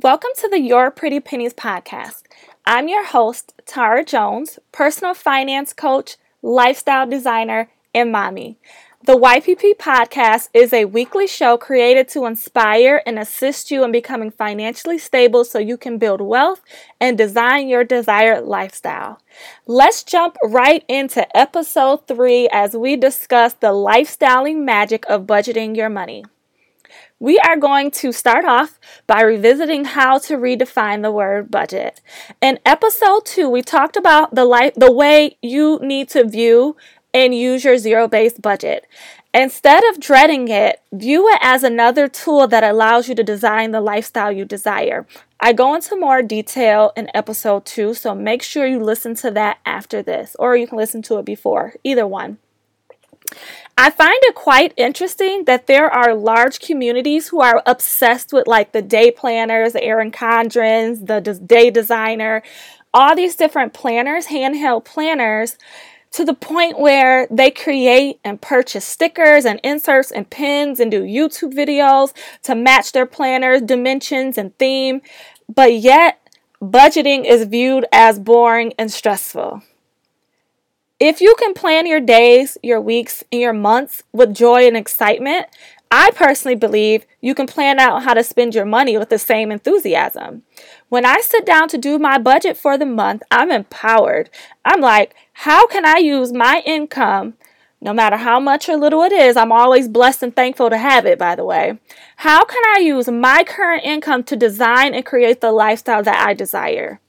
Welcome to the Your Pretty Pennies podcast. I'm your host, Tara Jones, personal finance coach, lifestyle designer, and mommy. The YPP podcast is a weekly show created to inspire and assist you in becoming financially stable so you can build wealth and design your desired lifestyle. Let's jump right into episode three as we discuss the lifestyling magic of budgeting your money. We are going to start off by revisiting how to redefine the word budget. In episode 2, we talked about the life the way you need to view and use your zero-based budget. Instead of dreading it, view it as another tool that allows you to design the lifestyle you desire. I go into more detail in episode 2, so make sure you listen to that after this or you can listen to it before, either one. I find it quite interesting that there are large communities who are obsessed with like the day planners, the Erin Condrens, the day designer, all these different planners, handheld planners, to the point where they create and purchase stickers and inserts and pins and do YouTube videos to match their planners' dimensions and theme. But yet, budgeting is viewed as boring and stressful. If you can plan your days, your weeks, and your months with joy and excitement, I personally believe you can plan out how to spend your money with the same enthusiasm. When I sit down to do my budget for the month, I'm empowered. I'm like, how can I use my income, no matter how much or little it is? I'm always blessed and thankful to have it, by the way. How can I use my current income to design and create the lifestyle that I desire?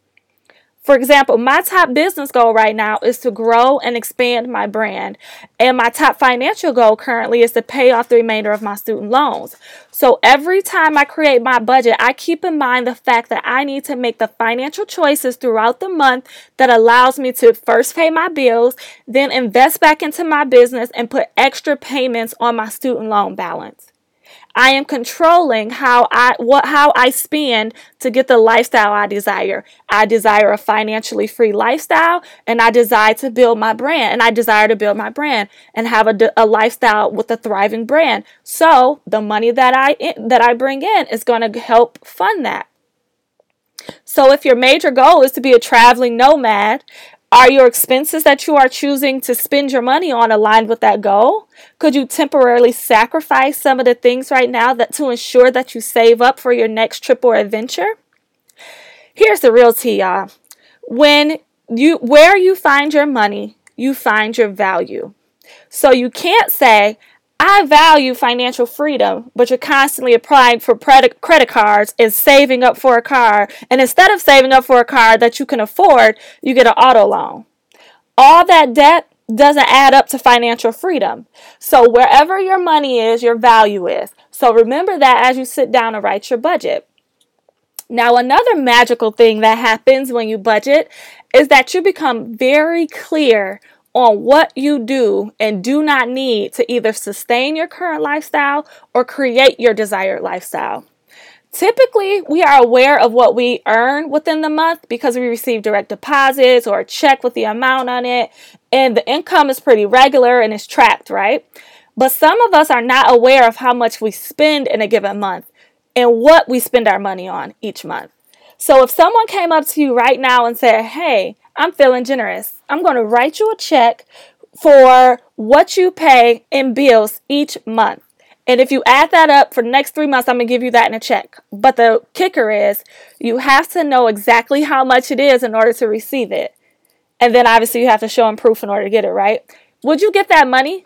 For example, my top business goal right now is to grow and expand my brand. And my top financial goal currently is to pay off the remainder of my student loans. So every time I create my budget, I keep in mind the fact that I need to make the financial choices throughout the month that allows me to first pay my bills, then invest back into my business and put extra payments on my student loan balance. I am controlling how I what how I spend to get the lifestyle I desire. I desire a financially free lifestyle and I desire to build my brand and I desire to build my brand and have a, a lifestyle with a thriving brand. So, the money that I that I bring in is going to help fund that. So, if your major goal is to be a traveling nomad, are your expenses that you are choosing to spend your money on aligned with that goal? Could you temporarily sacrifice some of the things right now that to ensure that you save up for your next trip or adventure? Here's the real tea, y'all. When you where you find your money, you find your value. So you can't say, I value financial freedom, but you're constantly applying for credit cards and saving up for a car. And instead of saving up for a car that you can afford, you get an auto loan. All that debt doesn't add up to financial freedom. So, wherever your money is, your value is. So, remember that as you sit down and write your budget. Now, another magical thing that happens when you budget is that you become very clear on what you do and do not need to either sustain your current lifestyle or create your desired lifestyle. Typically, we are aware of what we earn within the month because we receive direct deposits or a check with the amount on it, and the income is pretty regular and is tracked, right? But some of us are not aware of how much we spend in a given month and what we spend our money on each month. So if someone came up to you right now and said, Hey, I'm feeling generous. I'm going to write you a check for what you pay in bills each month. And if you add that up for the next three months, I'm going to give you that in a check. But the kicker is you have to know exactly how much it is in order to receive it. And then obviously you have to show them proof in order to get it, right? Would you get that money?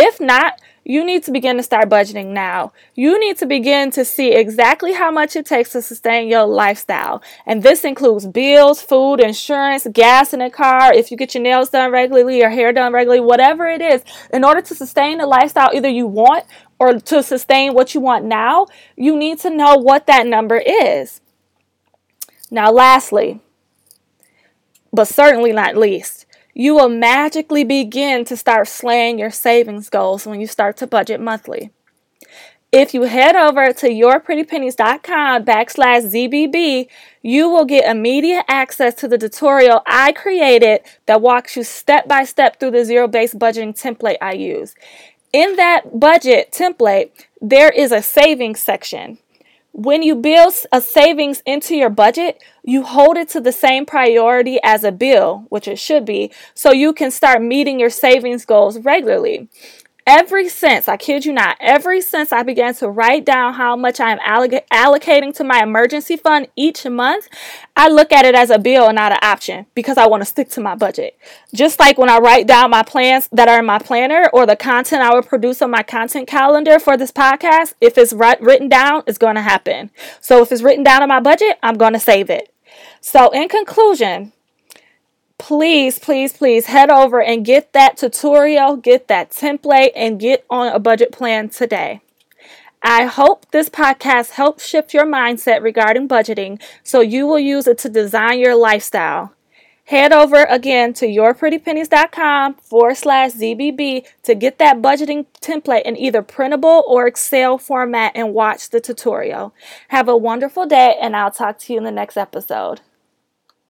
If not, you need to begin to start budgeting now. You need to begin to see exactly how much it takes to sustain your lifestyle. And this includes bills, food, insurance, gas in a car, if you get your nails done regularly, your hair done regularly, whatever it is. In order to sustain the lifestyle either you want or to sustain what you want now, you need to know what that number is. Now, lastly, but certainly not least, you will magically begin to start slaying your savings goals when you start to budget monthly. If you head over to yourprettypennies.com backslash ZBB, you will get immediate access to the tutorial I created that walks you step by step through the zero based budgeting template I use. In that budget template, there is a savings section When you build a savings into your budget, you hold it to the same priority as a bill, which it should be, so you can start meeting your savings goals regularly. Ever since, I kid you not, every since I began to write down how much I am alloc- allocating to my emergency fund each month, I look at it as a bill and not an option because I want to stick to my budget. Just like when I write down my plans that are in my planner or the content I will produce on my content calendar for this podcast, if it's written down, it's going to happen. So if it's written down in my budget, I'm going to save it. So, in conclusion, please, please, please head over and get that tutorial, get that template, and get on a budget plan today. I hope this podcast helps shift your mindset regarding budgeting so you will use it to design your lifestyle. Head over again to yourprettypennies.com forward slash ZBB to get that budgeting template in either printable or Excel format and watch the tutorial. Have a wonderful day, and I'll talk to you in the next episode.